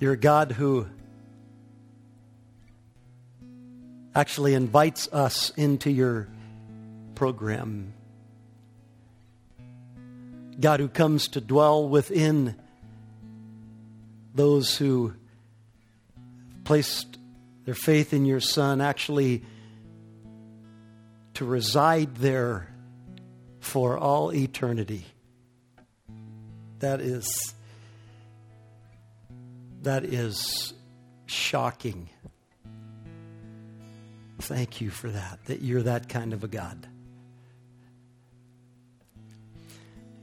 You're a God who actually invites us into your program. God who comes to dwell within those who placed their faith in your Son, actually to reside there for all eternity. That is that is shocking. Thank you for that, that you're that kind of a God.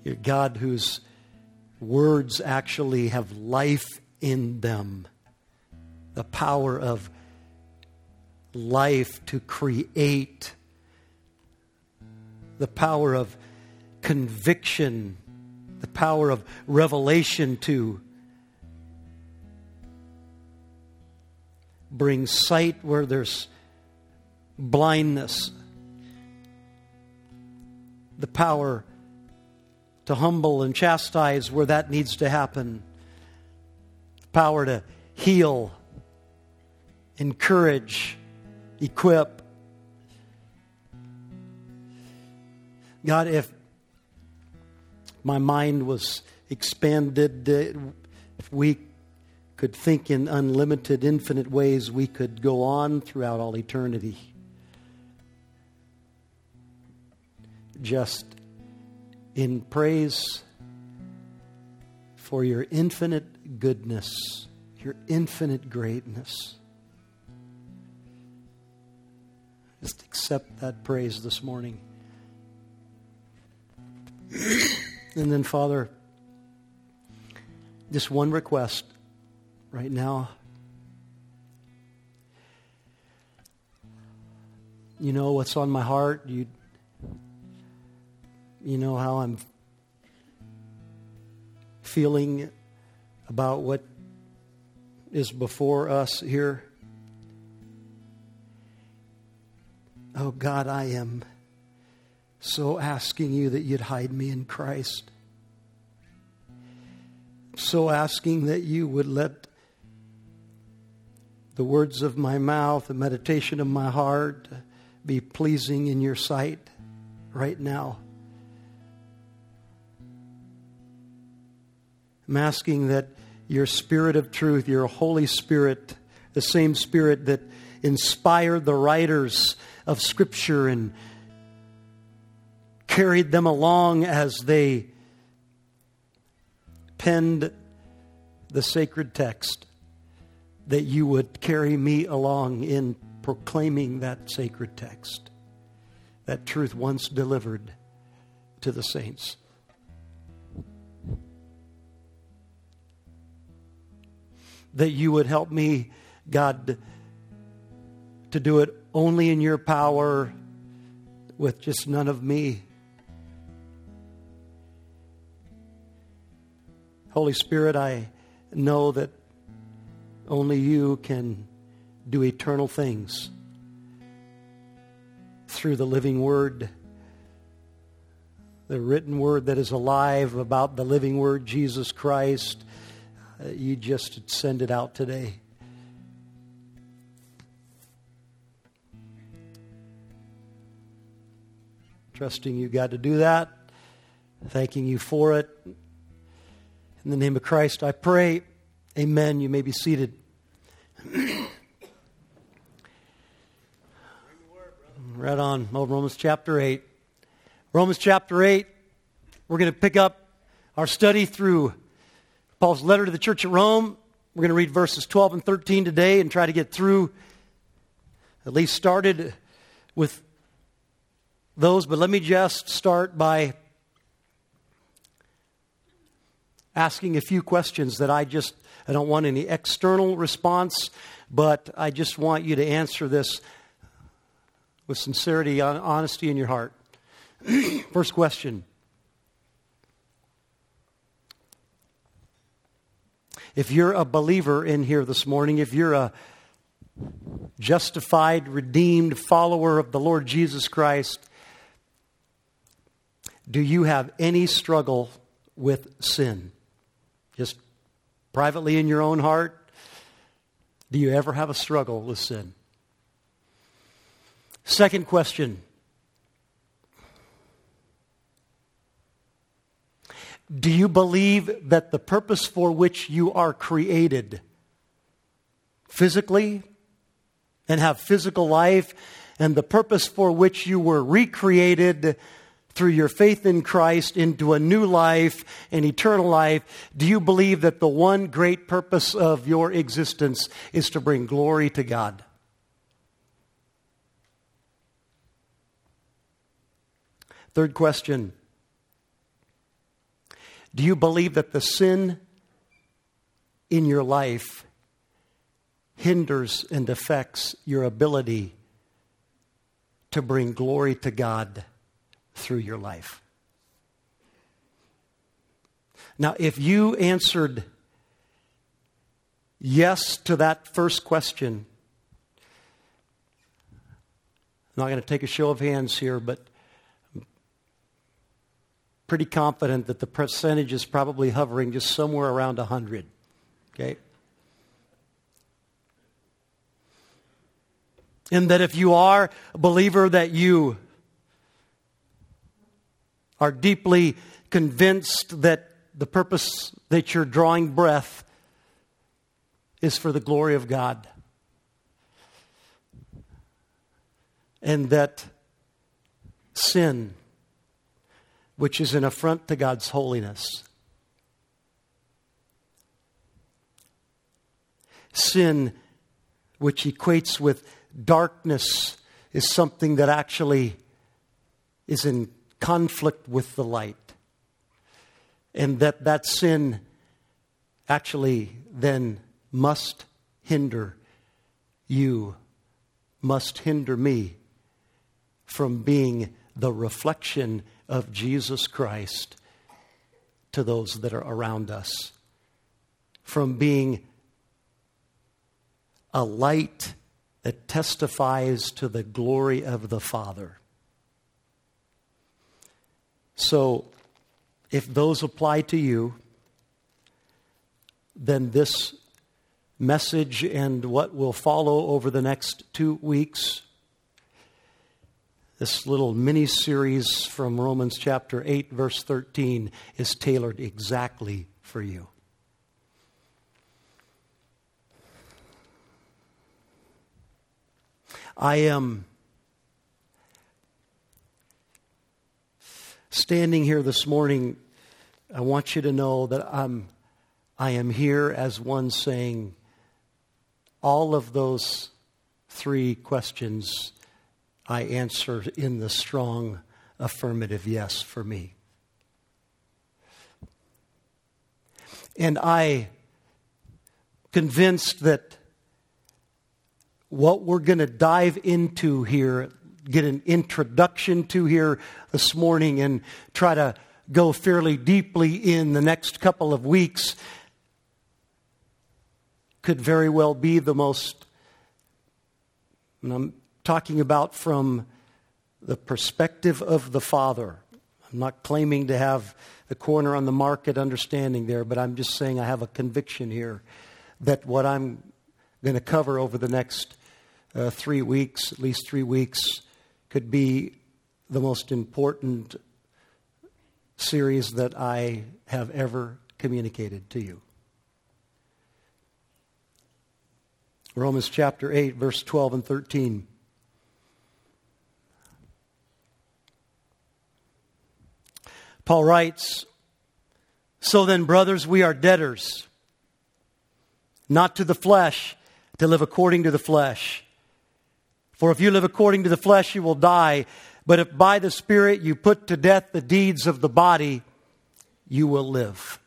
You're God whose words actually have life in them, the power of life to create, the power of conviction, the power of revelation to bring sight where there's blindness, the power to humble and chastise where that needs to happen, the power to heal, encourage, equip. God, if my mind was expanded, if we could think in unlimited, infinite ways, we could go on throughout all eternity. Just in praise for your infinite goodness, your infinite greatness. Just accept that praise this morning. and then, Father, just one request right now. You know what's on my heart. You, you know how I'm feeling about what is before us here. Oh God, I am so asking you that you'd hide me in Christ. So asking that you would let the words of my mouth, the meditation of my heart be pleasing in your sight right now. I'm asking that your Spirit of truth, your Holy Spirit, the same Spirit that inspired the writers of Scripture and carried them along as they penned the sacred text, that you would carry me along in proclaiming that sacred text, that truth once delivered to the saints. That you would help me, God, to do it only in your power with just none of me. Holy Spirit, I know that only you can do eternal things through the living word, the written word that is alive about the living word, Jesus Christ. Uh, you just send it out today. Trusting you, God, to do that. Thanking you for it. In the name of Christ, I pray. Amen. You may be seated. right on. Romans chapter 8. Romans chapter 8. We're going to pick up our study through Paul's letter to the church at Rome. We're going to read verses 12 and 13 today and try to get through, at least started with those. But let me just start by asking a few questions that I just, I don't want any external response, but I just want you to answer this with sincerity, and honesty in your heart. First question. If you're a believer in here this morning, if you're a justified, redeemed follower of the Lord Jesus Christ, do you have any struggle with sin? Just privately in your own heart, do you ever have a struggle with sin? Second question Do you believe that the purpose for which you are created physically and have physical life and the purpose for which you were recreated through your faith in Christ into a new life and eternal life, do you believe that the one great purpose of your existence is to bring glory to God? Third question Do you believe that the sin in your life hinders and affects your ability to bring glory to God through your life? Now, if you answered yes to that first question, I'm not going to take a show of hands here, but I'm pretty confident that the percentage is probably hovering just somewhere around 100. Okay? And that if you are a believer, that you are deeply convinced that the purpose that you're drawing breath is for the glory of God. And that sin which is an affront to God's holiness. Sin, which equates with darkness, is something that actually is in conflict with the light. And that that sin actually then must hinder you, must hinder me from being the reflection of Jesus Christ to those that are around us. From being a light that testifies to the glory of the Father. So, if those apply to you, then this message and what will follow over the next two weeks this little mini series from Romans chapter 8, verse 13, is tailored exactly for you. I am standing here this morning. I want you to know that I'm, I am here as one saying, all of those three questions I answer in the strong affirmative yes for me. And I convinced that what we're going to dive into here, get an introduction to here this morning, and try to go fairly deeply in the next couple of weeks could very well be the most, and I'm talking about from the perspective of the Father. I'm not claiming to have the corner on the market understanding there, but I'm just saying I have a conviction here that what I'm going to cover over the next uh, three weeks, at least three weeks, could be the most important series that I have ever communicated to you. Romans chapter 8, verse 12 and 13. Paul writes, So then, brothers, we are debtors, not to the flesh, to live according to the flesh. For if you live according to the flesh, you will die. But if by the Spirit you put to death the deeds of the body, you will live.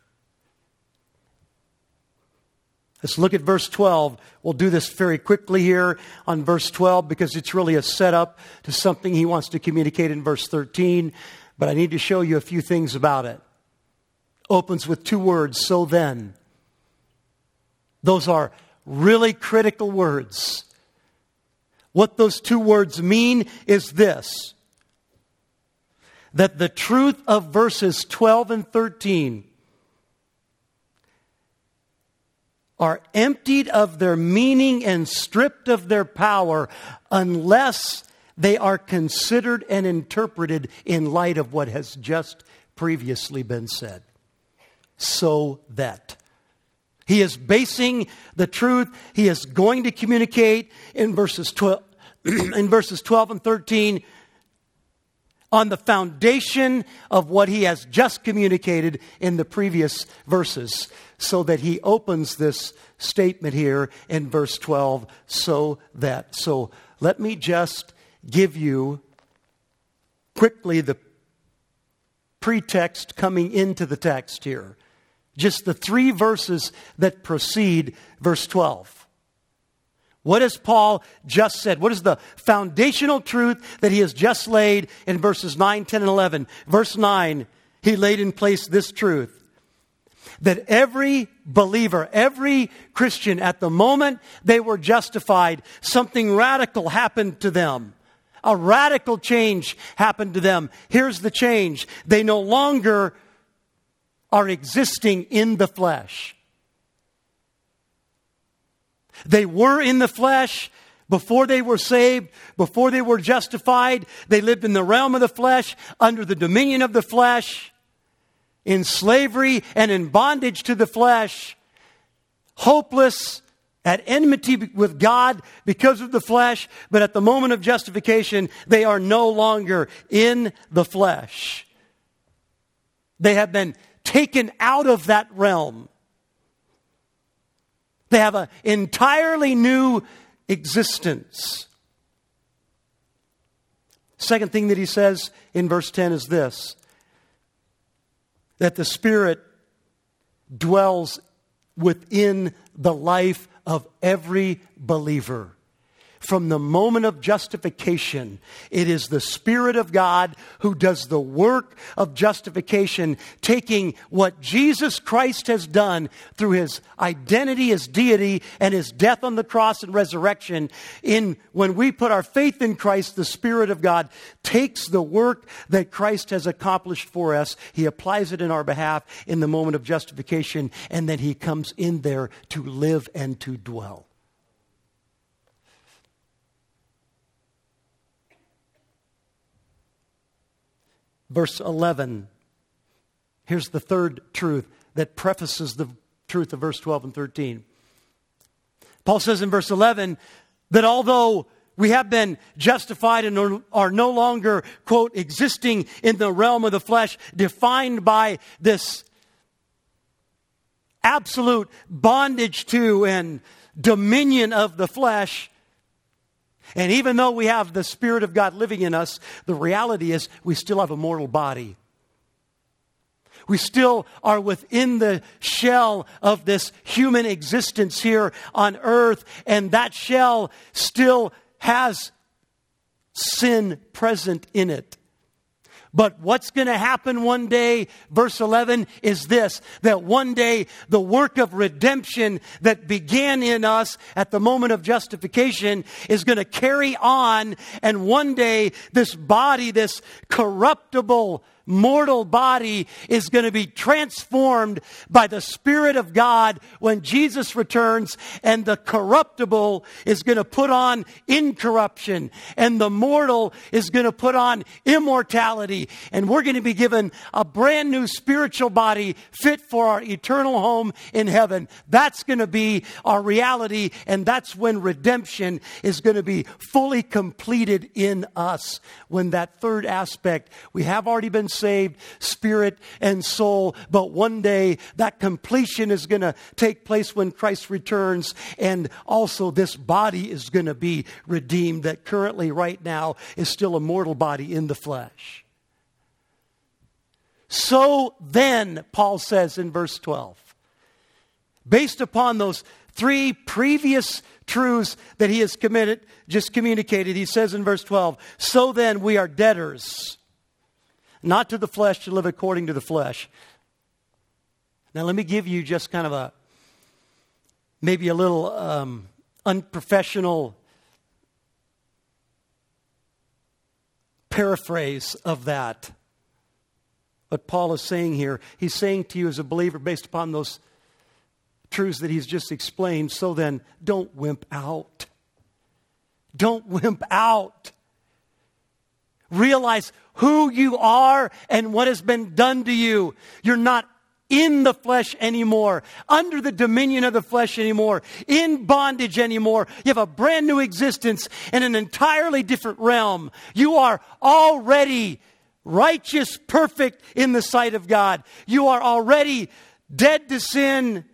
Let's look at verse 12. We'll do this very quickly here on verse 12 because it's really a setup to something he wants to communicate in verse 13 but I need to show you a few things about it. Opens with two words, so then. Those are really critical words. What those two words mean is this that the truth of verses 12 and 13 are emptied of their meaning and stripped of their power unless they are considered and interpreted in light of what has just previously been said. So that. He is basing the truth he is going to communicate in verses 12, in verses 12 and 13 on the foundation of what he has just communicated in the previous verses, so that he opens this statement here in verse 12, so that. So let me just give you quickly the pretext coming into the text here. Just the three verses that precede verse 12. What has Paul just said? What is the foundational truth that he has just laid in verses 9, 10, and 11? Verse 9, he laid in place this truth that every believer, every Christian, at the moment they were justified, something radical happened to them. A radical change happened to them. Here's the change they no longer are existing in the flesh. They were in the flesh before they were saved, before they were justified. They lived in the realm of the flesh, under the dominion of the flesh, in slavery and in bondage to the flesh, hopeless, at enmity with God because of the flesh, but at the moment of justification, they are no longer in the flesh. They have been taken out of that realm. They have an entirely new existence. Second thing that he says in verse 10 is this that the Spirit dwells within the life of every believer from the moment of justification, it is the Spirit of God who does the work of justification, taking what Jesus Christ has done through his identity as deity and his death on the cross and resurrection. In when we put our faith in Christ, the Spirit of God takes the work that Christ has accomplished for us, he applies it in our behalf in the moment of justification, and then he comes in there to live and to dwell. Verse 11. Here's the third truth that prefaces the truth of verse 12 and 13. Paul says in verse 11 that although we have been justified and are no longer, quote, existing in the realm of the flesh, defined by this absolute bondage to and dominion of the flesh, and even though we have the Spirit of God living in us, the reality is we still have a mortal body. We still are within the shell of this human existence here on earth, and that shell still has sin present in it. But what's going to happen one day, verse 11, is this that one day the work of redemption that began in us at the moment of justification is going to carry on, and one day this body, this corruptible, mortal body is going to be transformed by the Spirit of God when Jesus returns, and the corruptible is going to put on incorruption, and the mortal is going to put on immortality, and we're going to be given a brand new spiritual body fit for our eternal home in heaven. That's going to be our reality, and that's when redemption is going to be fully completed in us. When that third aspect, we have already been saved, spirit and soul. But one day that completion is going to take place when Christ returns. And also this body is going to be redeemed that currently, right now, is still a mortal body in the flesh. So then, Paul says in verse 12, based upon those three previous truths that he has committed, just communicated, he says in verse 12, so then we are debtors not to the flesh to live according to the flesh. Now, let me give you just kind of a maybe a little um, unprofessional paraphrase of that. What Paul is saying here, he's saying to you as a believer, based upon those truths that he's just explained. So then, don't wimp out. Don't wimp out. Realize who you are and what has been done to you. You're not in the flesh anymore, under the dominion of the flesh anymore, in bondage anymore. You have a brand new existence in an entirely different realm. You are already righteous, perfect in the sight of God. You are already dead to sin,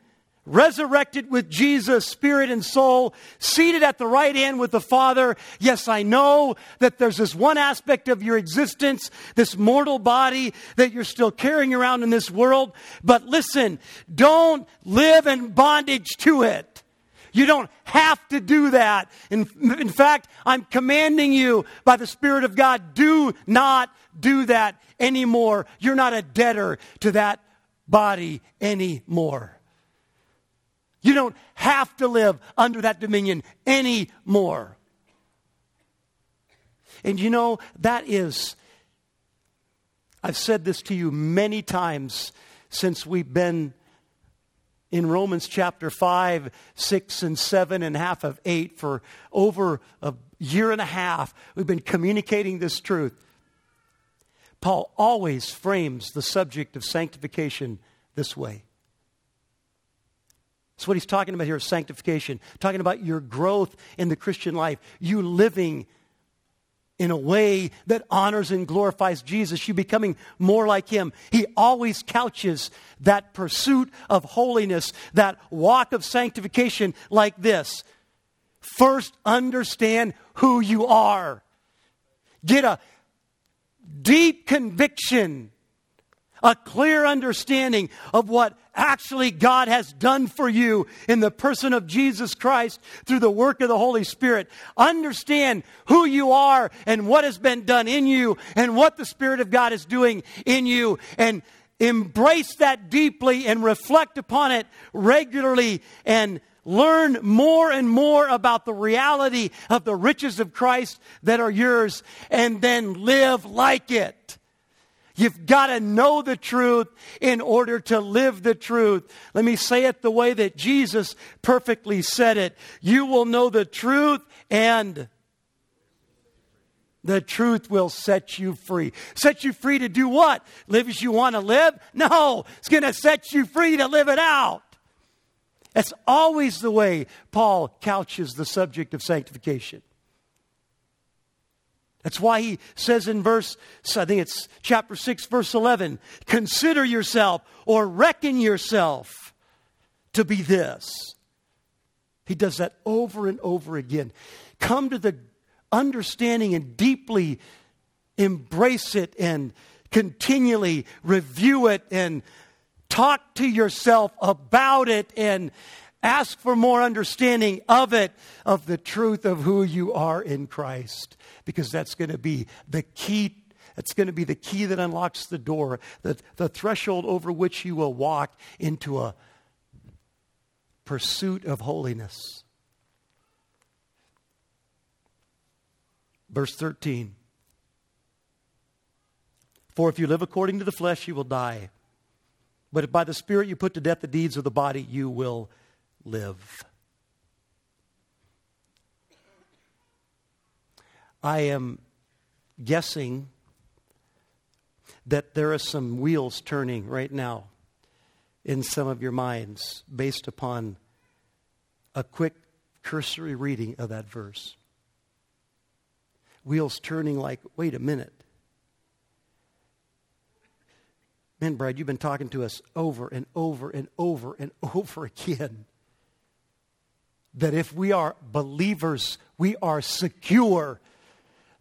resurrected with Jesus, spirit and soul, seated at the right hand with the Father. Yes, I know that there's this one aspect of your existence, this mortal body that you're still carrying around in this world. But listen, don't live in bondage to it. You don't have to do that. In, in fact, I'm commanding you by the Spirit of God, do not do that anymore. You're not a debtor to that body anymore. You don't have to live under that dominion anymore. And you know, that is, I've said this to you many times since we've been in Romans chapter 5, 6, and 7, and half of 8 for over a year and a half. We've been communicating this truth. Paul always frames the subject of sanctification this way. That's what he's talking about here is sanctification, talking about your growth in the Christian life, you living in a way that honors and glorifies Jesus, you becoming more like him. He always couches that pursuit of holiness, that walk of sanctification like this. First, understand who you are. Get a deep conviction a clear understanding of what actually God has done for you in the person of Jesus Christ through the work of the Holy Spirit. Understand who you are and what has been done in you and what the Spirit of God is doing in you and embrace that deeply and reflect upon it regularly and learn more and more about the reality of the riches of Christ that are yours and then live like it. You've got to know the truth in order to live the truth. Let me say it the way that Jesus perfectly said it. You will know the truth and the truth will set you free. Set you free to do what? Live as you want to live? No, it's going to set you free to live it out. That's always the way Paul couches the subject of sanctification. That's why he says in verse, I think it's chapter 6, verse 11, consider yourself or reckon yourself to be this. He does that over and over again. Come to the understanding and deeply embrace it and continually review it and talk to yourself about it and ask for more understanding of it, of the truth of who you are in Christ because that's going to be the key. That's going to be the key that unlocks the door, the, the threshold over which you will walk into a pursuit of holiness. Verse 13 For if you live according to the flesh, you will die. But if by the Spirit you put to death the deeds of the body, you will live. I am guessing that there are some wheels turning right now in some of your minds based upon a quick cursory reading of that verse. Wheels turning like, wait a minute. Man, Brad, you've been talking to us over and over and over and over again that if we are believers, we are secure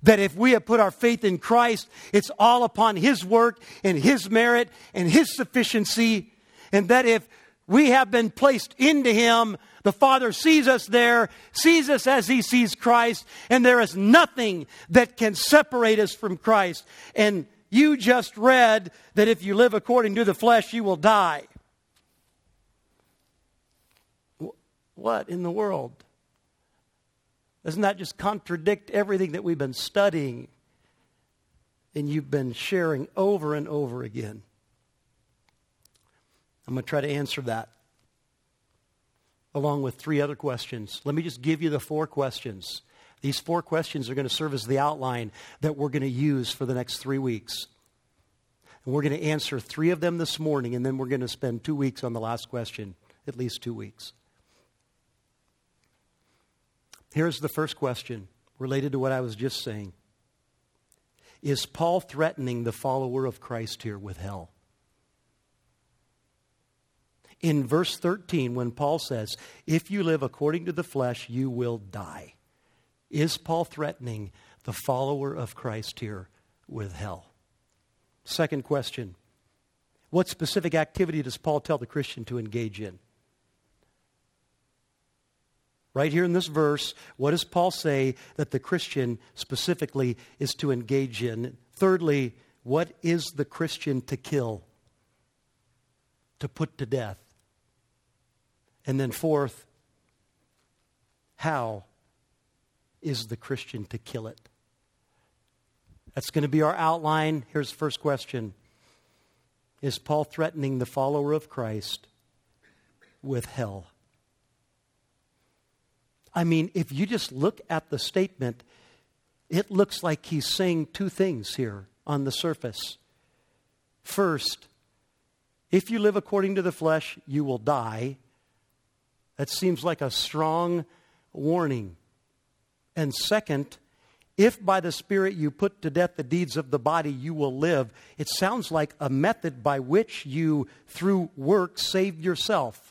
that if we have put our faith in Christ, it's all upon His work and His merit and His sufficiency. And that if we have been placed into Him, the Father sees us there, sees us as He sees Christ, and there is nothing that can separate us from Christ. And you just read that if you live according to the flesh, you will die. What in the world? Doesn't that just contradict everything that we've been studying and you've been sharing over and over again? I'm going to try to answer that. along with three other questions. Let me just give you the four questions. These four questions are going to serve as the outline that we're going to use for the next three weeks. And we're going to answer three of them this morning, and then we're going to spend two weeks on the last question, at least two weeks. Here's the first question related to what I was just saying Is Paul threatening the follower of Christ here with hell? In verse 13, when Paul says, If you live according to the flesh, you will die, is Paul threatening the follower of Christ here with hell? Second question What specific activity does Paul tell the Christian to engage in? Right here in this verse, what does Paul say that the Christian specifically is to engage in? Thirdly, what is the Christian to kill? To put to death? And then, fourth, how is the Christian to kill it? That's going to be our outline. Here's the first question Is Paul threatening the follower of Christ with hell? I mean, if you just look at the statement, it looks like he's saying two things here on the surface. First, if you live according to the flesh, you will die. That seems like a strong warning. And second, if by the Spirit you put to death the deeds of the body, you will live. It sounds like a method by which you, through work, save yourself.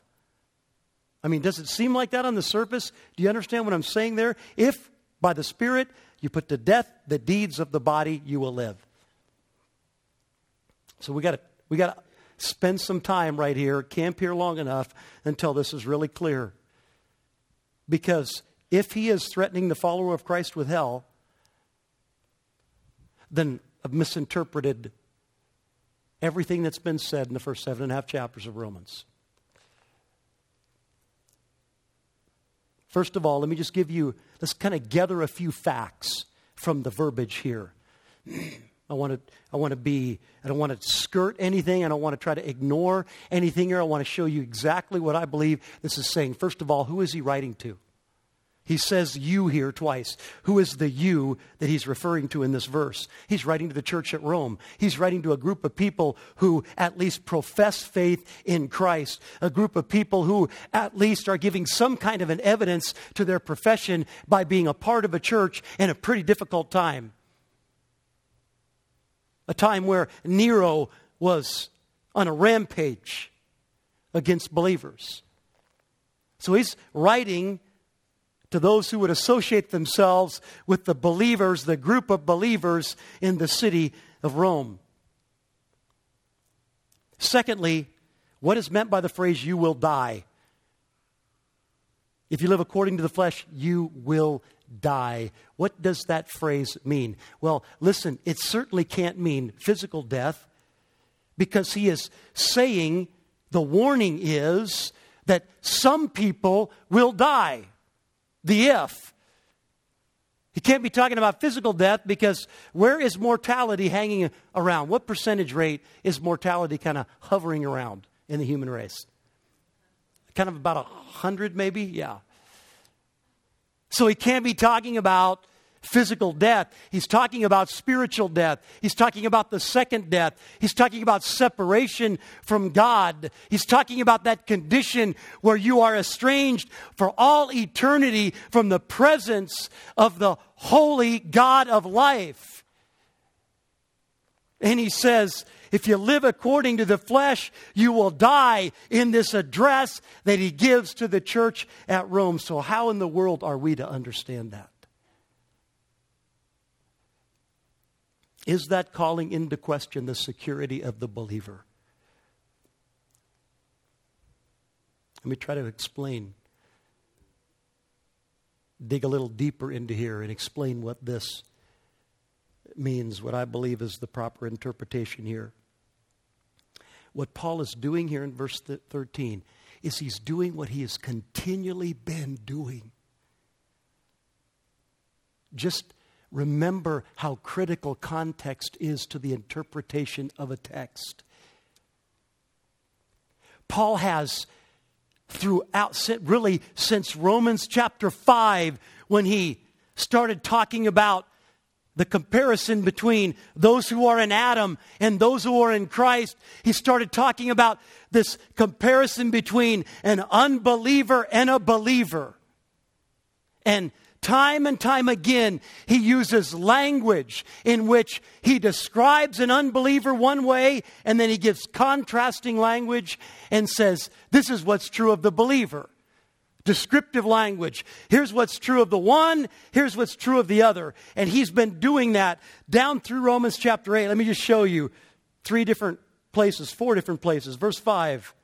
I mean, does it seem like that on the surface? Do you understand what I'm saying there? If by the Spirit you put to death the deeds of the body, you will live. So we got to we got to spend some time right here, camp here long enough until this is really clear. Because if he is threatening the follower of Christ with hell, then I've misinterpreted everything that's been said in the first seven and a half chapters of Romans. First of all, let me just give you, let's kind of gather a few facts from the verbiage here. I want to, I want to be, I don't want to skirt anything. I don't want to try to ignore anything here. I want to show you exactly what I believe this is saying. First of all, who is he writing to? He says you here twice. Who is the you that he's referring to in this verse? He's writing to the church at Rome. He's writing to a group of people who at least profess faith in Christ, a group of people who at least are giving some kind of an evidence to their profession by being a part of a church in a pretty difficult time. A time where Nero was on a rampage against believers. So he's writing to those who would associate themselves with the believers, the group of believers in the city of Rome. Secondly, what is meant by the phrase, you will die? If you live according to the flesh, you will die. What does that phrase mean? Well, listen, it certainly can't mean physical death because he is saying the warning is that some people will die the if. He can't be talking about physical death because where is mortality hanging around? What percentage rate is mortality kind of hovering around in the human race? Kind of about a hundred, maybe? Yeah. So he can't be talking about physical death. He's talking about spiritual death. He's talking about the second death. He's talking about separation from God. He's talking about that condition where you are estranged for all eternity from the presence of the holy God of life. And he says, if you live according to the flesh, you will die in this address that he gives to the church at Rome. So, how in the world are we to understand that? Is that calling into question the security of the believer? Let me try to explain, dig a little deeper into here and explain what this means, what I believe is the proper interpretation here. What Paul is doing here in verse 13 is he's doing what he has continually been doing. Just remember how critical context is to the interpretation of a text. Paul has throughout, really since Romans chapter 5, when he started talking about the comparison between those who are in Adam and those who are in Christ. He started talking about this comparison between an unbeliever and a believer. And time and time again, he uses language in which he describes an unbeliever one way and then he gives contrasting language and says, This is what's true of the believer descriptive language. Here's what's true of the one, here's what's true of the other. And he's been doing that down through Romans chapter 8. Let me just show you three different places, four different places. Verse 5.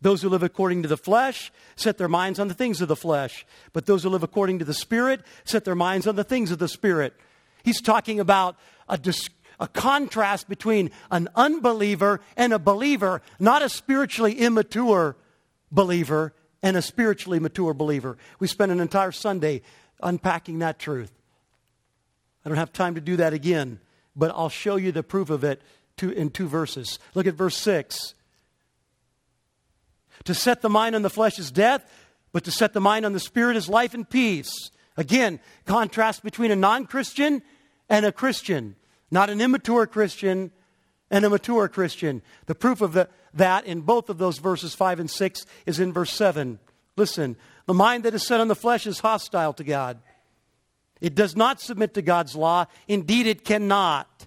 Those who live according to the flesh set their minds on the things of the flesh, but those who live according to the Spirit set their minds on the things of the Spirit. He's talking about a, dis- a contrast between an unbeliever and a believer, not a spiritually immature believer and a spiritually mature believer. We spent an entire Sunday unpacking that truth. I don't have time to do that again, but I'll show you the proof of it two, in two verses. Look at verse 6. To set the mind on the flesh is death, but to set the mind on the spirit is life and peace. Again, contrast between a non Christian and a Christian, not an immature Christian and a mature Christian. The proof of the, that in both of those verses 5 and 6 is in verse 7. Listen, the mind that is set on the flesh is hostile to God. It does not submit to God's law. Indeed, it cannot.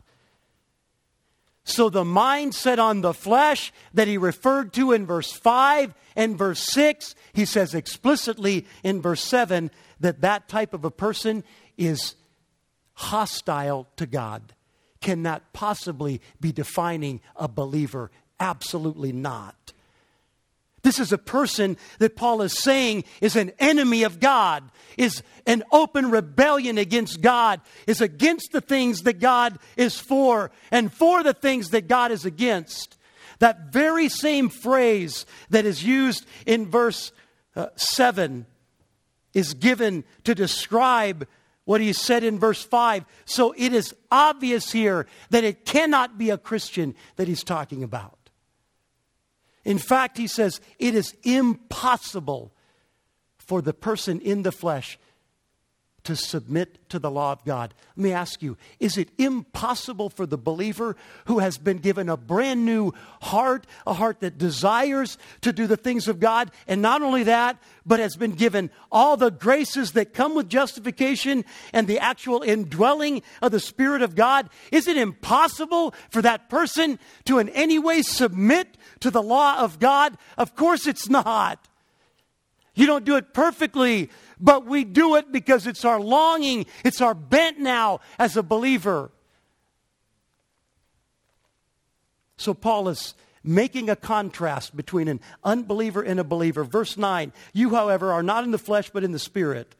So the mindset on the flesh that he referred to in verse 5 and verse 6, he says explicitly in verse 7 that that type of a person is hostile to God cannot possibly be defining a believer. Absolutely not. This is a person that Paul is saying is an enemy of God, is an open rebellion against God, is against the things that God is for, and for the things that God is against. That very same phrase that is used in verse uh, 7 is given to describe what he said in verse 5. So it is obvious here that it cannot be a Christian that he's talking about. In fact, he says it is impossible for the person in the flesh to submit to the law of God. Let me ask you is it impossible for the believer who has been given a brand new heart, a heart that desires to do the things of God, and not only that, but has been given all the graces that come with justification and the actual indwelling of the Spirit of God? Is it impossible for that person to in any way submit to the law of God? Of course it's not. You don't do it perfectly, but we do it because it's our longing, it's our bent now as a believer. So Paul is making a contrast between an unbeliever and a believer. Verse 9 You, however, are not in the flesh, but in the Spirit.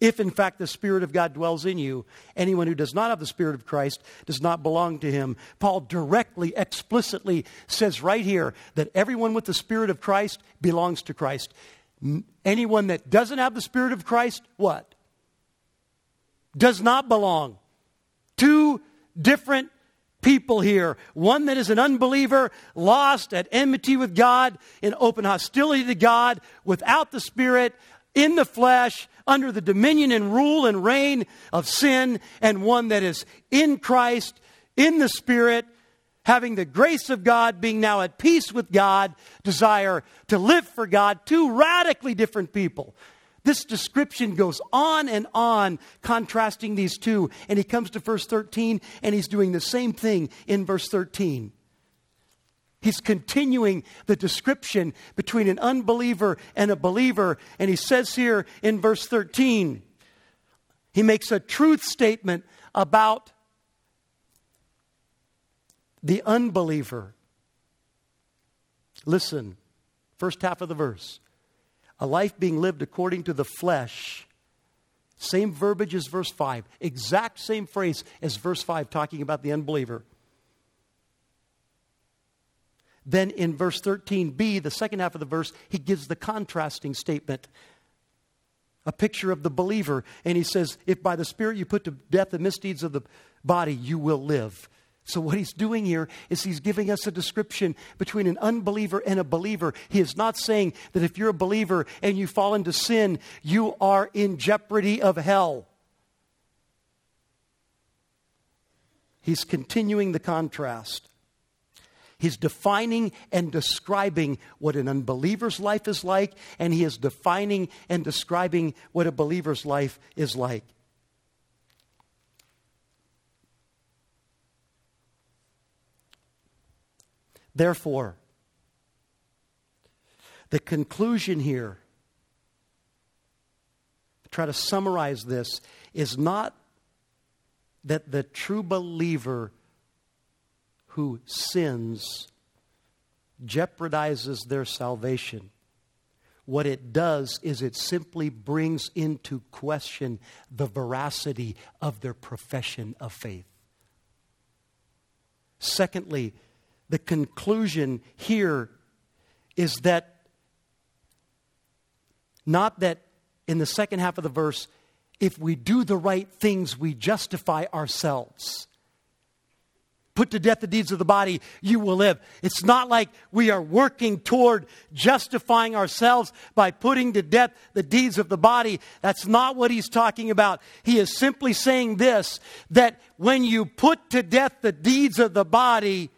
If in fact the Spirit of God dwells in you, anyone who does not have the Spirit of Christ does not belong to him. Paul directly, explicitly says right here that everyone with the Spirit of Christ belongs to Christ. Anyone that doesn't have the Spirit of Christ, what? Does not belong. Two different people here. One that is an unbeliever, lost at enmity with God, in open hostility to God, without the Spirit, in the flesh, under the dominion and rule and reign of sin, and one that is in Christ, in the Spirit, having the grace of God, being now at peace with God, desire to live for God, two radically different people. This description goes on and on, contrasting these two. And he comes to verse 13, and he's doing the same thing in verse 13. He's continuing the description between an unbeliever and a believer. And he says here in verse 13, he makes a truth statement about the unbeliever. Listen, first half of the verse. A life being lived according to the flesh. Same verbiage as verse 5. Exact same phrase as verse 5, talking about the unbeliever. Then in verse 13b, the second half of the verse, he gives the contrasting statement a picture of the believer. And he says, If by the Spirit you put to death the misdeeds of the body, you will live. So, what he's doing here is he's giving us a description between an unbeliever and a believer. He is not saying that if you're a believer and you fall into sin, you are in jeopardy of hell. He's continuing the contrast. He's defining and describing what an unbeliever's life is like, and he is defining and describing what a believer's life is like. Therefore, the conclusion here, try to summarize this, is not that the true believer who sins jeopardizes their salvation. What it does is it simply brings into question the veracity of their profession of faith. Secondly, the conclusion here is that not that in the second half of the verse, if we do the right things, we justify ourselves. Put to death the deeds of the body, you will live. It's not like we are working toward justifying ourselves by putting to death the deeds of the body. That's not what he's talking about. He is simply saying this that when you put to death the deeds of the body,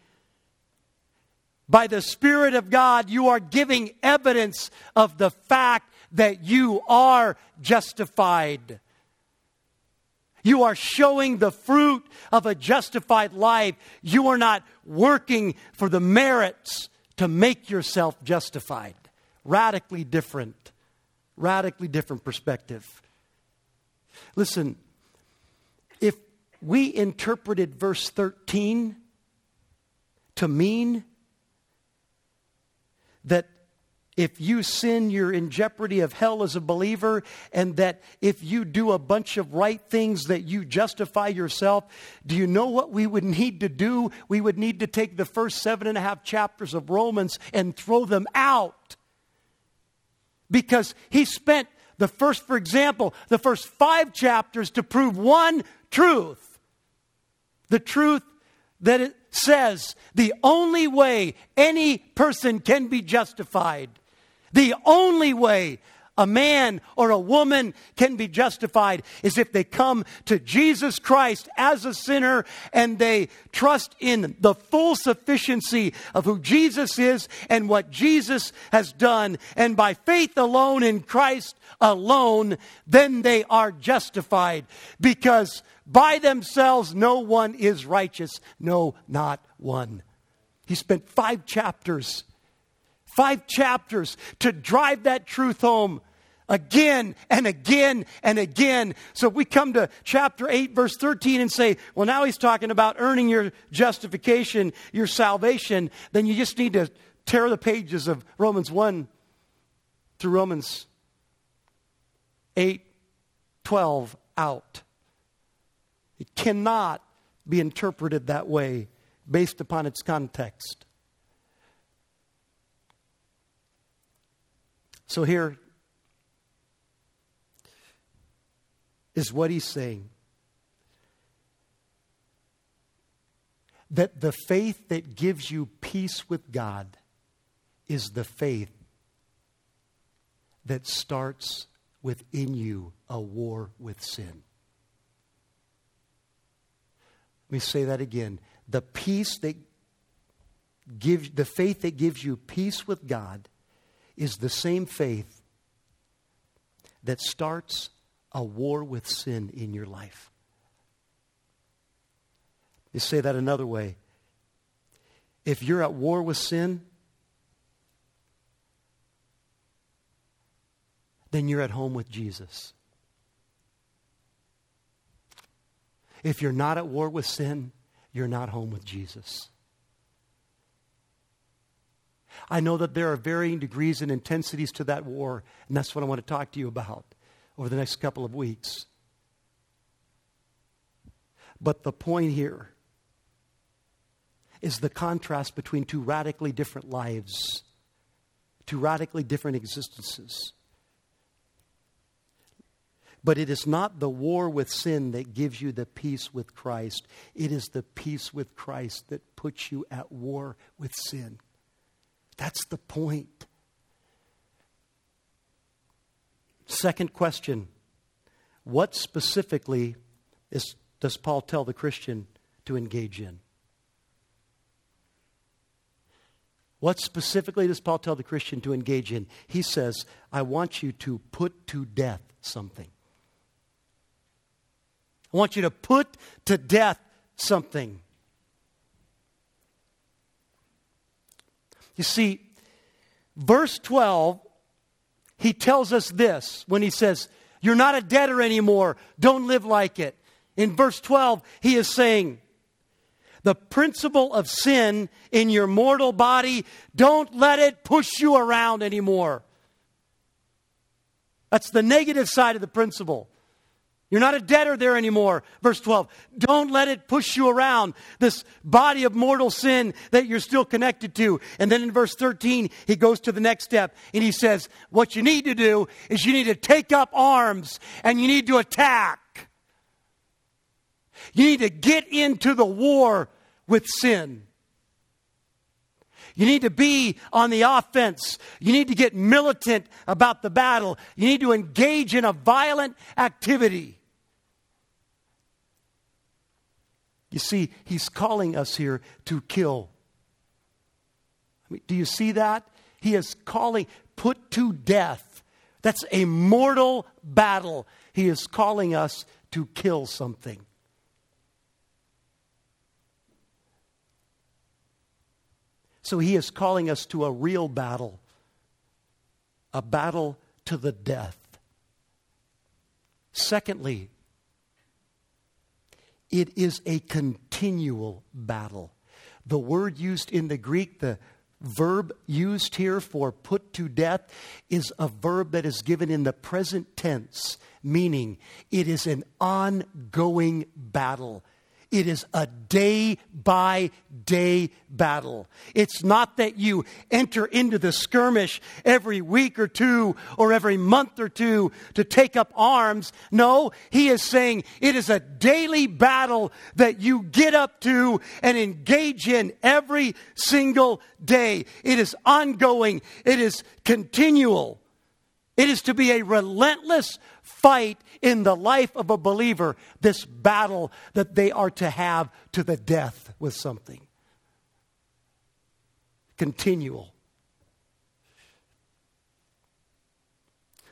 by the Spirit of God, you are giving evidence of the fact that you are justified. You are showing the fruit of a justified life. You are not working for the merits to make yourself justified. Radically different. Radically different perspective. Listen, if we interpreted verse 13 to mean that if you sin, you're in jeopardy of hell as a believer, and that if you do a bunch of right things, that you justify yourself. Do you know what we would need to do? We would need to take the first seven and a half chapters of Romans and throw them out. Because he spent the first, for example, the first five chapters to prove one truth the truth that it says the only way any person can be justified, the only way a man or a woman can be justified is if they come to Jesus Christ as a sinner and they trust in the full sufficiency of who Jesus is and what Jesus has done. And by faith alone in Christ alone, then they are justified because by themselves, no one is righteous. No, not one. He spent five chapters, five chapters to drive that truth home again and again and again. So we come to chapter 8, verse 13, and say, well, now he's talking about earning your justification, your salvation, then you just need to tear the pages of Romans 1 through Romans 8, 12 out. It cannot be interpreted that way based upon its context. So here is what he's saying that the faith that gives you peace with God is the faith that starts within you a war with sin. Let me say that again. The peace that gives, the faith that gives you peace with God is the same faith that starts a war with sin in your life. You say that another way. If you're at war with sin, then you're at home with Jesus. If you're not at war with sin, you're not home with Jesus. I know that there are varying degrees and intensities to that war, and that's what I want to talk to you about over the next couple of weeks. But the point here is the contrast between two radically different lives, two radically different existences. But it is not the war with sin that gives you the peace with Christ. It is the peace with Christ that puts you at war with sin. That's the point. Second question What specifically is, does Paul tell the Christian to engage in? What specifically does Paul tell the Christian to engage in? He says, I want you to put to death something. I want you to put to death something. You see, verse 12, he tells us this when he says, You're not a debtor anymore. Don't live like it. In verse 12, he is saying, the principle of sin in your mortal body, don't let it push you around anymore. That's the negative side of the principle. You're not a debtor there anymore. Verse 12. Don't let it push you around, this body of mortal sin that you're still connected to. And then in verse 13, he goes to the next step and he says, What you need to do is you need to take up arms and you need to attack. You need to get into the war with sin. You need to be on the offense. You need to get militant about the battle. You need to engage in a violent activity. You see, he's calling us here to kill. I mean, do you see that? He is calling, put to death. That's a mortal battle. He is calling us to kill something. So he is calling us to a real battle, a battle to the death. Secondly, it is a continual battle. The word used in the Greek, the verb used here for put to death, is a verb that is given in the present tense, meaning it is an ongoing battle. It is a day by day battle. It's not that you enter into the skirmish every week or two or every month or two to take up arms. No, he is saying it is a daily battle that you get up to and engage in every single day. It is ongoing, it is continual. It is to be a relentless fight in the life of a believer, this battle that they are to have to the death with something. Continual.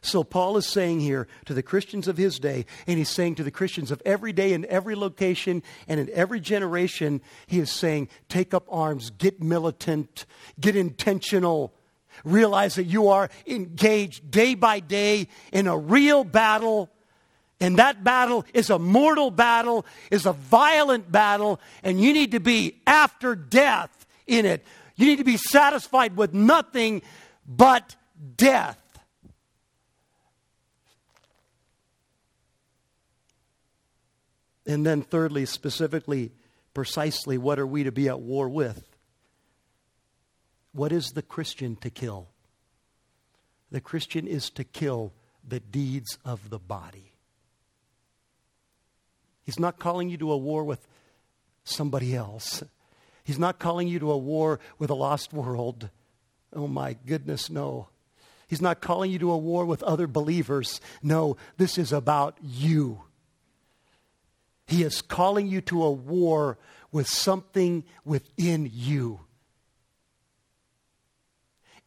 So, Paul is saying here to the Christians of his day, and he's saying to the Christians of every day, in every location, and in every generation, he is saying, take up arms, get militant, get intentional, realize that you are engaged day by day in a real battle. And that battle is a mortal battle, is a violent battle, and you need to be after death in it. You need to be satisfied with nothing but death. And then, thirdly, specifically, precisely, what are we to be at war with? What is the Christian to kill? The Christian is to kill the deeds of the body. He's not calling you to a war with somebody else. He's not calling you to a war with a lost world. Oh my goodness, no. He's not calling you to a war with other believers. No, this is about you. He is calling you to a war with something within you.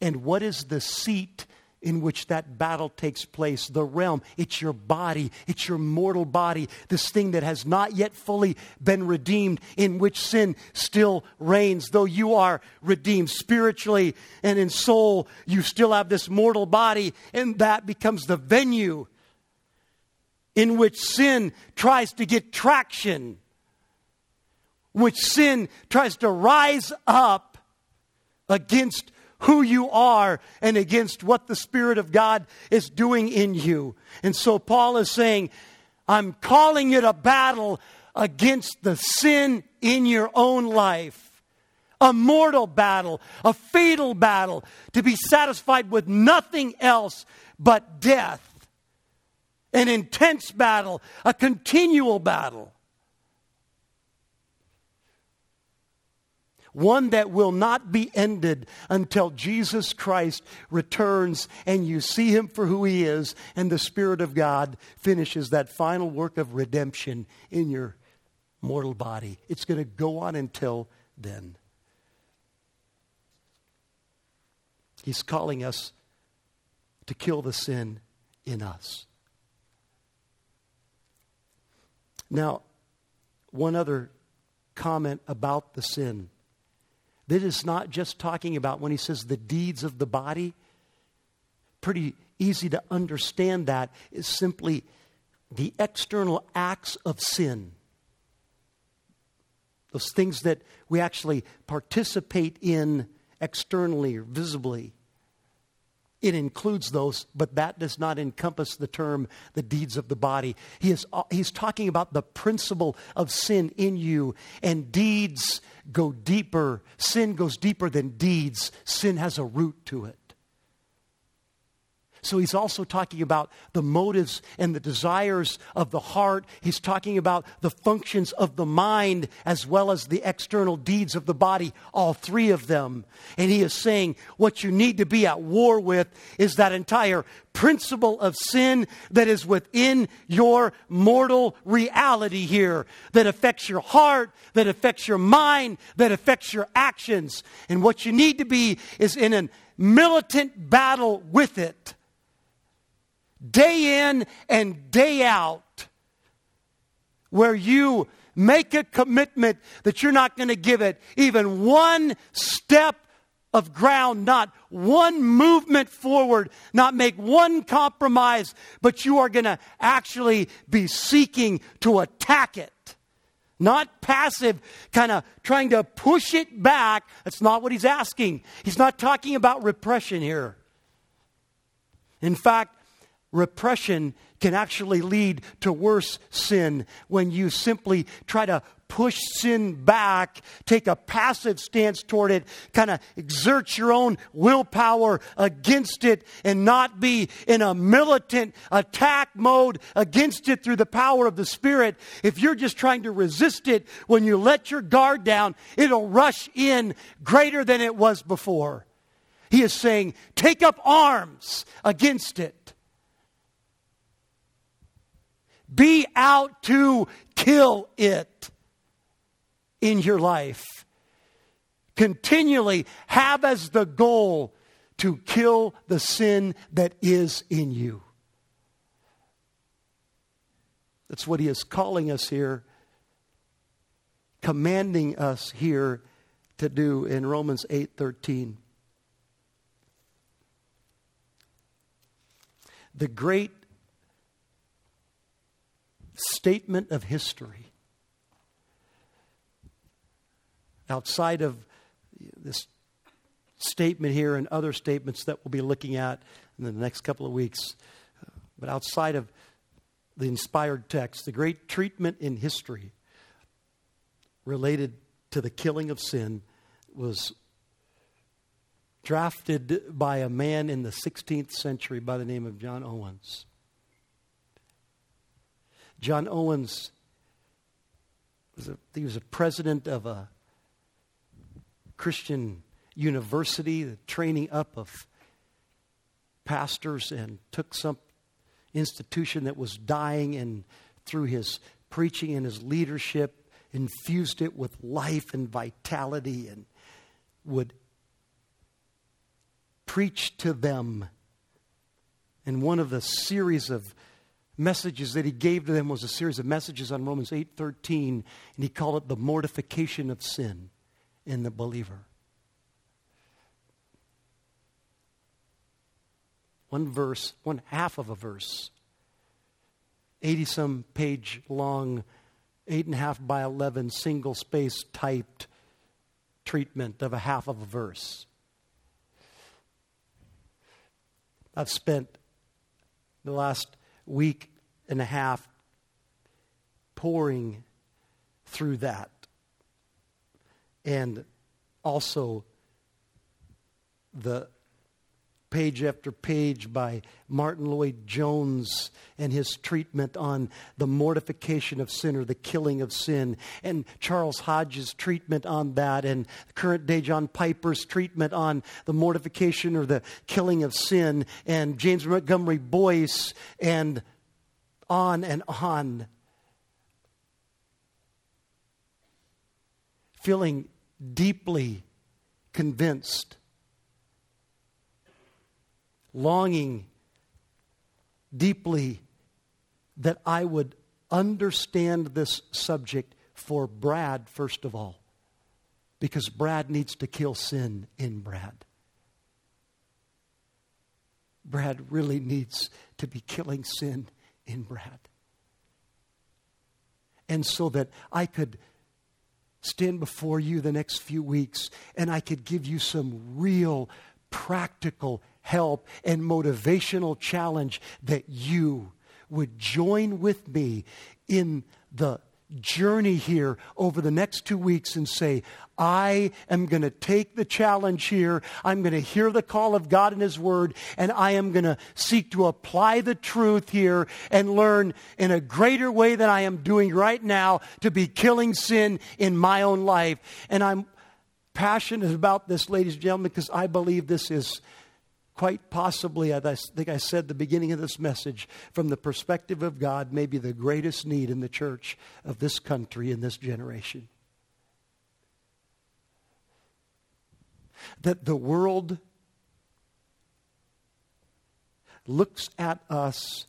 And what is the seat in which that battle takes place? The realm. It's your body. It's your mortal body. This thing that has not yet fully been redeemed, in which sin still reigns. Though you are redeemed spiritually and in soul, you still have this mortal body, and that becomes the venue in which sin tries to get traction, which sin tries to rise up against who you are and against what the Spirit of God is doing in you. And so Paul is saying, I'm calling it a battle against the sin in your own life. A mortal battle, a fatal battle, to be satisfied with nothing else but death. an intense battle, a continual battle. One that will not be ended until Jesus Christ returns and you see him for who he is, and the Spirit of God finishes that final work of redemption in your mortal body. It's going to go on until then. He's calling us to kill the sin in us. Now, one other comment about the sin. That is not just talking about when he says the deeds of the body. Pretty easy to understand that is simply the external acts of sin. Those things that we actually participate in externally or visibly. It includes those, but that does not encompass the term the deeds of the body. He is, uh, he's talking about the principle of sin in you, and deeds go deeper. Sin goes deeper than deeds, sin has a root to it. So he's also talking about the motives and the desires of the heart. He's talking about the functions of the mind as well as the external deeds of the body, all three of them. And he is saying what you need to be at war with is that entire principle of sin that is within your mortal reality here, that affects your heart, that affects your mind, that affects your actions. And what you need to be is in a militant battle with it day in and day out, where you make a commitment that you're not going to give it even one step of ground, not one movement forward, not make one compromise, but you are going to actually be seeking to attack it. Not passive, kind of trying to push it back. That's not what he's asking. He's not talking about repression here. In fact, repression can actually lead to worse sin when you simply try to push sin back, take a passive stance toward it, kind of exert your own willpower against it, and not be in a militant attack mode against it through the power of the Spirit. If you're just trying to resist it, when you let your guard down, it'll rush in greater than it was before. He is saying, take up arms against it. Be out to kill it in your life. Continually have as the goal to kill the sin that is in you. That's what he is calling us here, commanding us here to do in Romans 8:13. The great statement of history. Outside of this statement here and other statements that we'll be looking at in the next couple of weeks, but outside of the inspired text, the great treatment in history related to the killing of sin was drafted by a man in the 16th century by the name of John Owens. John Owens was a, he was a president of a Christian university, the training up of pastors, and took some institution that was dying and through his preaching and his leadership infused it with life and vitality and would preach to them. And one of the series of messages that he gave to them was a series of messages on Romans 8:13 and he called it the mortification of sin in the believer. One verse, one half of a verse, 80 some page long, eight and a half by 11 single space typed treatment of a half of a verse. I've spent the last week and a half poring through that. And also the page after page by Martyn Lloyd-Jones and his treatment on the mortification of sin or the killing of sin, and Charles Hodge's treatment on that, and current day John Piper's treatment on the mortification or the killing of sin, and James Montgomery Boice and on and on. Feeling deeply convinced longing deeply that I would understand this subject for Brad, first of all, because Brad needs to kill sin in Brad. Brad really needs to be killing sin in Brad. And so that I could stand before you the next few weeks and I could give you some real practical help and motivational challenge that you would join with me in the journey here over the next two weeks and say, I am going to take the challenge here. I'm going to hear the call of God and His Word, and I am going to seek to apply the truth here and learn in a greater way than I am doing right now to be killing sin in my own life. And I'm passionate about this, ladies and gentlemen, because I believe this is quite possibly, as I think I said the beginning of this message, from the perspective of God, maybe the greatest need in the church of this country in this generation. That the world looks at us,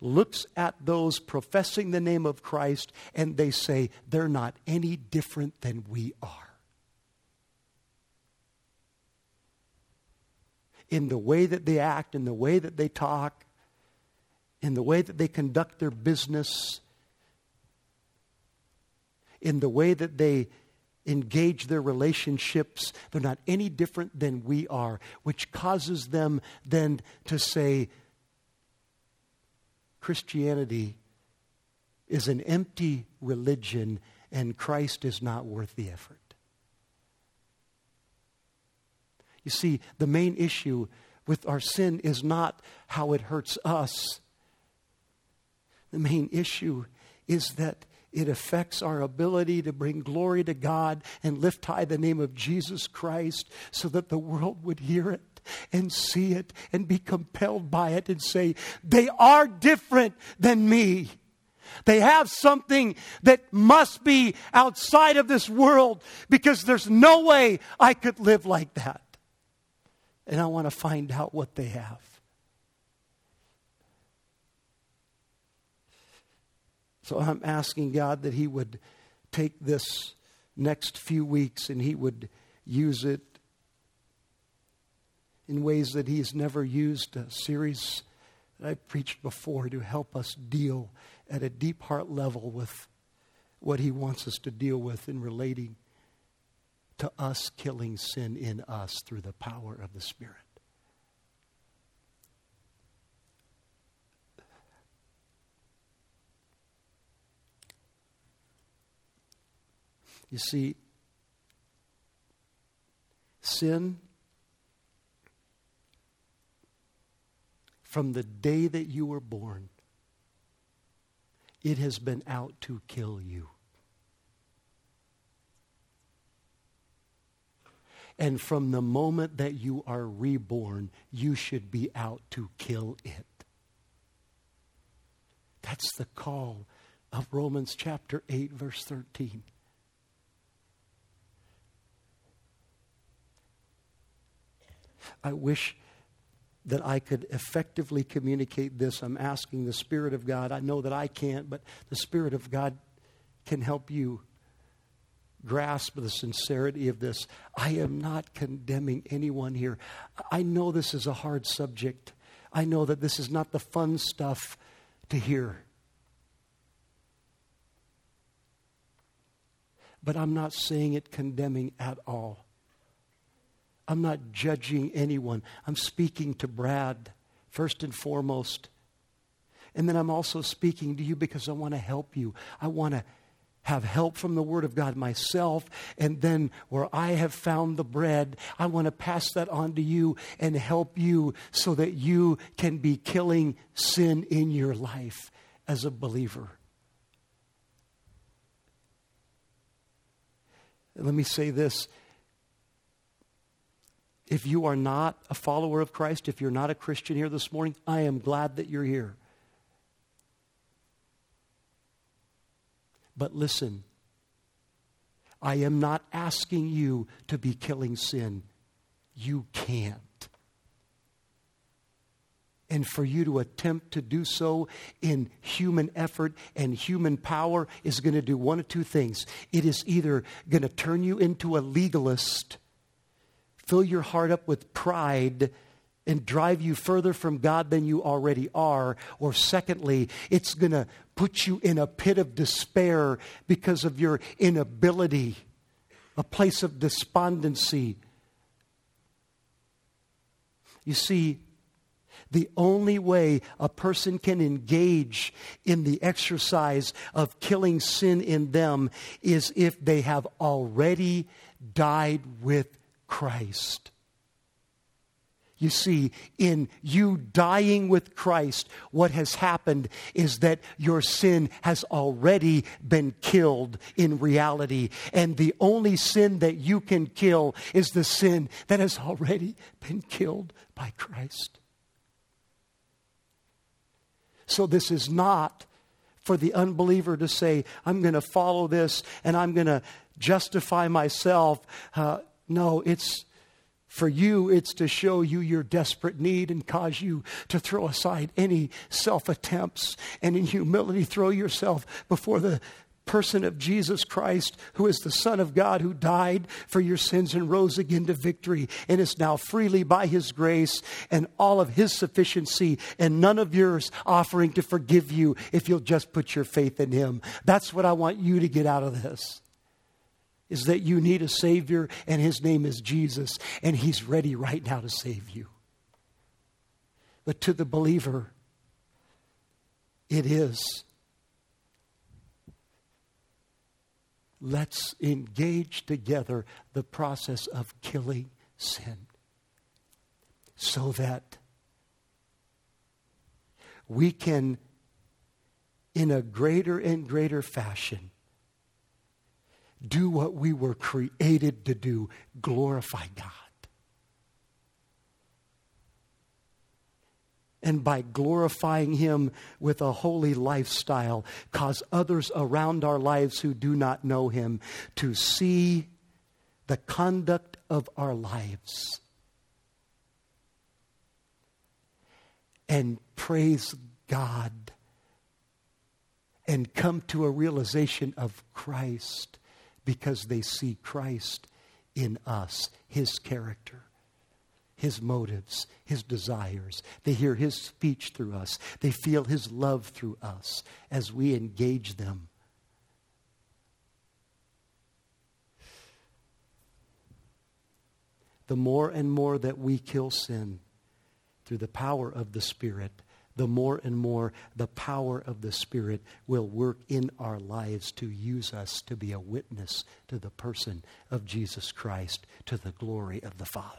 looks at those professing the name of Christ, and they say they're not any different than we are. In the way that they act, in the way that they talk, in the way that they conduct their business, in the way that they engage their relationships. They're not any different than we are, which causes them then to say Christianity is an empty religion and Christ is not worth the effort. You see, the main issue with our sin is not how it hurts us. The main issue is that it affects our ability to bring glory to God and lift high the name of Jesus Christ so that the world would hear it and see it and be compelled by it and say, they are different than me. They have something that must be outside of this world because there's no way I could live like that and I want to find out what they have. So I'm asking God that He would take this next few weeks and He would use it in ways that He's never used a series that I've preached before to help us deal at a deep heart level with what He wants us to deal with in relating to us killing sin in us through the power of the Spirit. You see, sin from the day that you were born, it has been out to kill you. And from the moment that you are reborn, you should be out to kill it. That's the call of Romans chapter 8, verse 13. I wish that I could effectively communicate this. I'm asking the Spirit of God. I know that I can't, but the Spirit of God can help you grasp the sincerity of this. I am not condemning anyone here. I know this is a hard subject. I know that this is not the fun stuff to hear. But I'm not saying it condemning at all. I'm not judging anyone. I'm speaking to Brad first and foremost. And then I'm also speaking to you because I want to help you. I want to have help from the Word of God myself. And then where I have found the bread, I want to pass that on to you and help you so that you can be killing sin in your life as a believer. Let me say this. If you are not a follower of Christ, if you're not a Christian here this morning, I am glad that you're here. But listen, I am not asking you to be killing sin. You can't. And for you to attempt to do so in human effort and human power is going to do one of two things. It is either going to turn you into a legalist, fill your heart up with pride, and drive you further from God than you already are. Or secondly, it's going to put you in a pit of despair because of your inability, a place of despondency. You see, the only way a person can engage in the exercise of killing sin in them is if they have already died with Christ. You see, in you dying with Christ, what has happened is that your sin has already been killed in reality. And the only sin that you can kill is the sin that has already been killed by Christ. So this is not for the unbeliever to say, I'm going to follow this and I'm going to justify myself. Uh, no, it's for you, it's to show you your desperate need and cause you to throw aside any self attempts and in humility throw yourself before the person of Jesus Christ, who is the Son of God, who died for your sins and rose again to victory, and is now freely by His grace and all of His sufficiency, and none of yours offering to forgive you if you'll just put your faith in Him. That's what I want you to get out of this is that you need a Savior, and His name is Jesus, and He's ready right now to save you. But to the believer, it is. Let's engage together the process of killing sin so that we can, in a greater and greater fashion, do what we were created to do. Glorify God. And by glorifying Him with a holy lifestyle, cause others around our lives who do not know Him to see the conduct of our lives. And praise God and come to a realization of Christ because they see Christ in us, his character, his motives, his desires. They hear his speech through us, they feel his love through us as we engage them. The more and more that we kill sin through the power of the Spirit, the more and more the power of the Spirit will work in our lives to use us to be a witness to the person of Jesus Christ to the glory of the Father.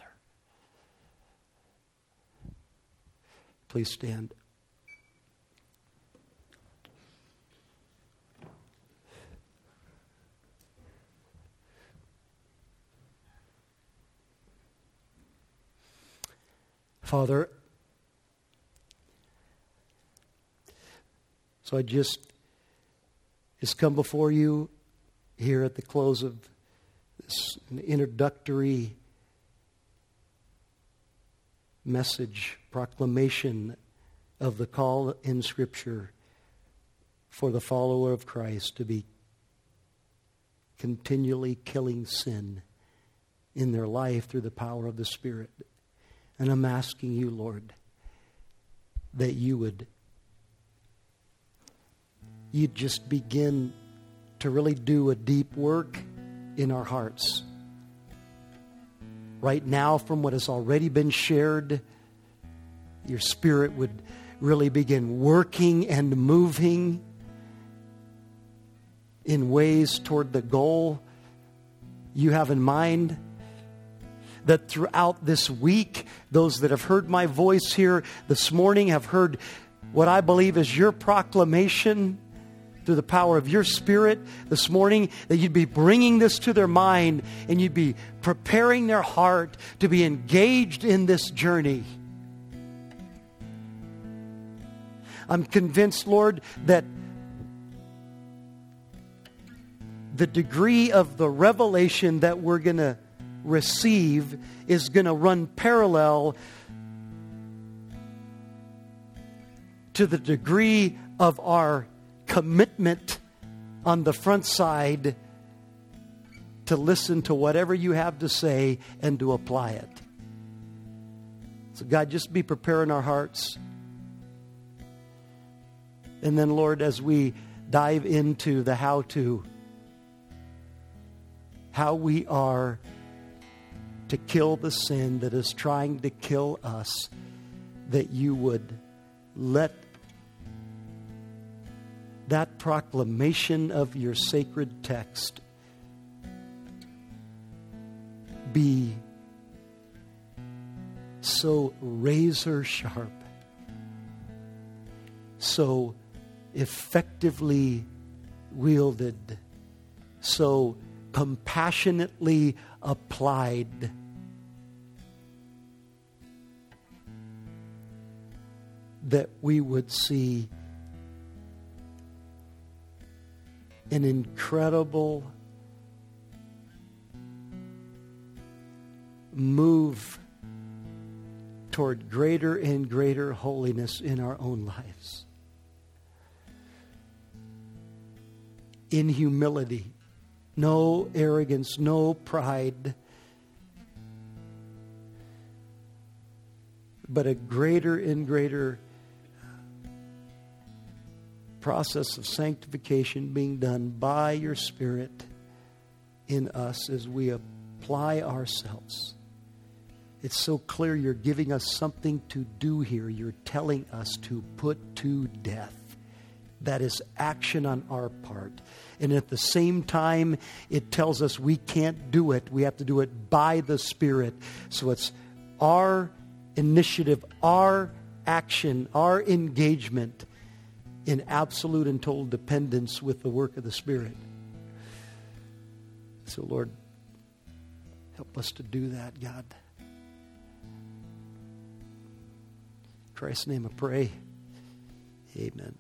Please stand. Father, So I just just come before you here at the close of this introductory message, proclamation of the call in Scripture for the follower of Christ to be continually killing sin in their life through the power of the Spirit. And I'm asking you, Lord, that you would you'd just begin to really do a deep work in our hearts. Right now, from what has already been shared, your spirit would really begin working and moving in ways toward the goal you have in mind. That throughout this week, those that have heard my voice here this morning have heard what I believe is your proclamation through the power of your spirit this morning, that you'd be bringing this to their mind and you'd be preparing their heart to be engaged in this journey. I'm convinced, Lord, that the degree of the revelation that we're going to receive is going to run parallel to the degree of our commitment on the front side to listen to whatever you have to say and to apply it. So, God, just be preparing our hearts. And then, Lord, as we dive into the how to, how we are to kill the sin that is trying to kill us, that you would let that proclamation of your sacred text be so razor sharp, so effectively wielded, so compassionately applied. That we would see an incredible move toward greater and greater holiness in our own lives. In humility, no arrogance, no pride, but a greater and greater process of sanctification being done by your Spirit in us as we apply ourselves. It's so clear you're giving us something to do here. You're telling us to put to death. That is action on our part. And at the same time, it tells us we can't do it. We have to do it by the Spirit. So it's our initiative, our action, our engagement in absolute and total dependence with the work of the Spirit. So, Lord, help us to do that, God. In Christ's name I pray. Amen.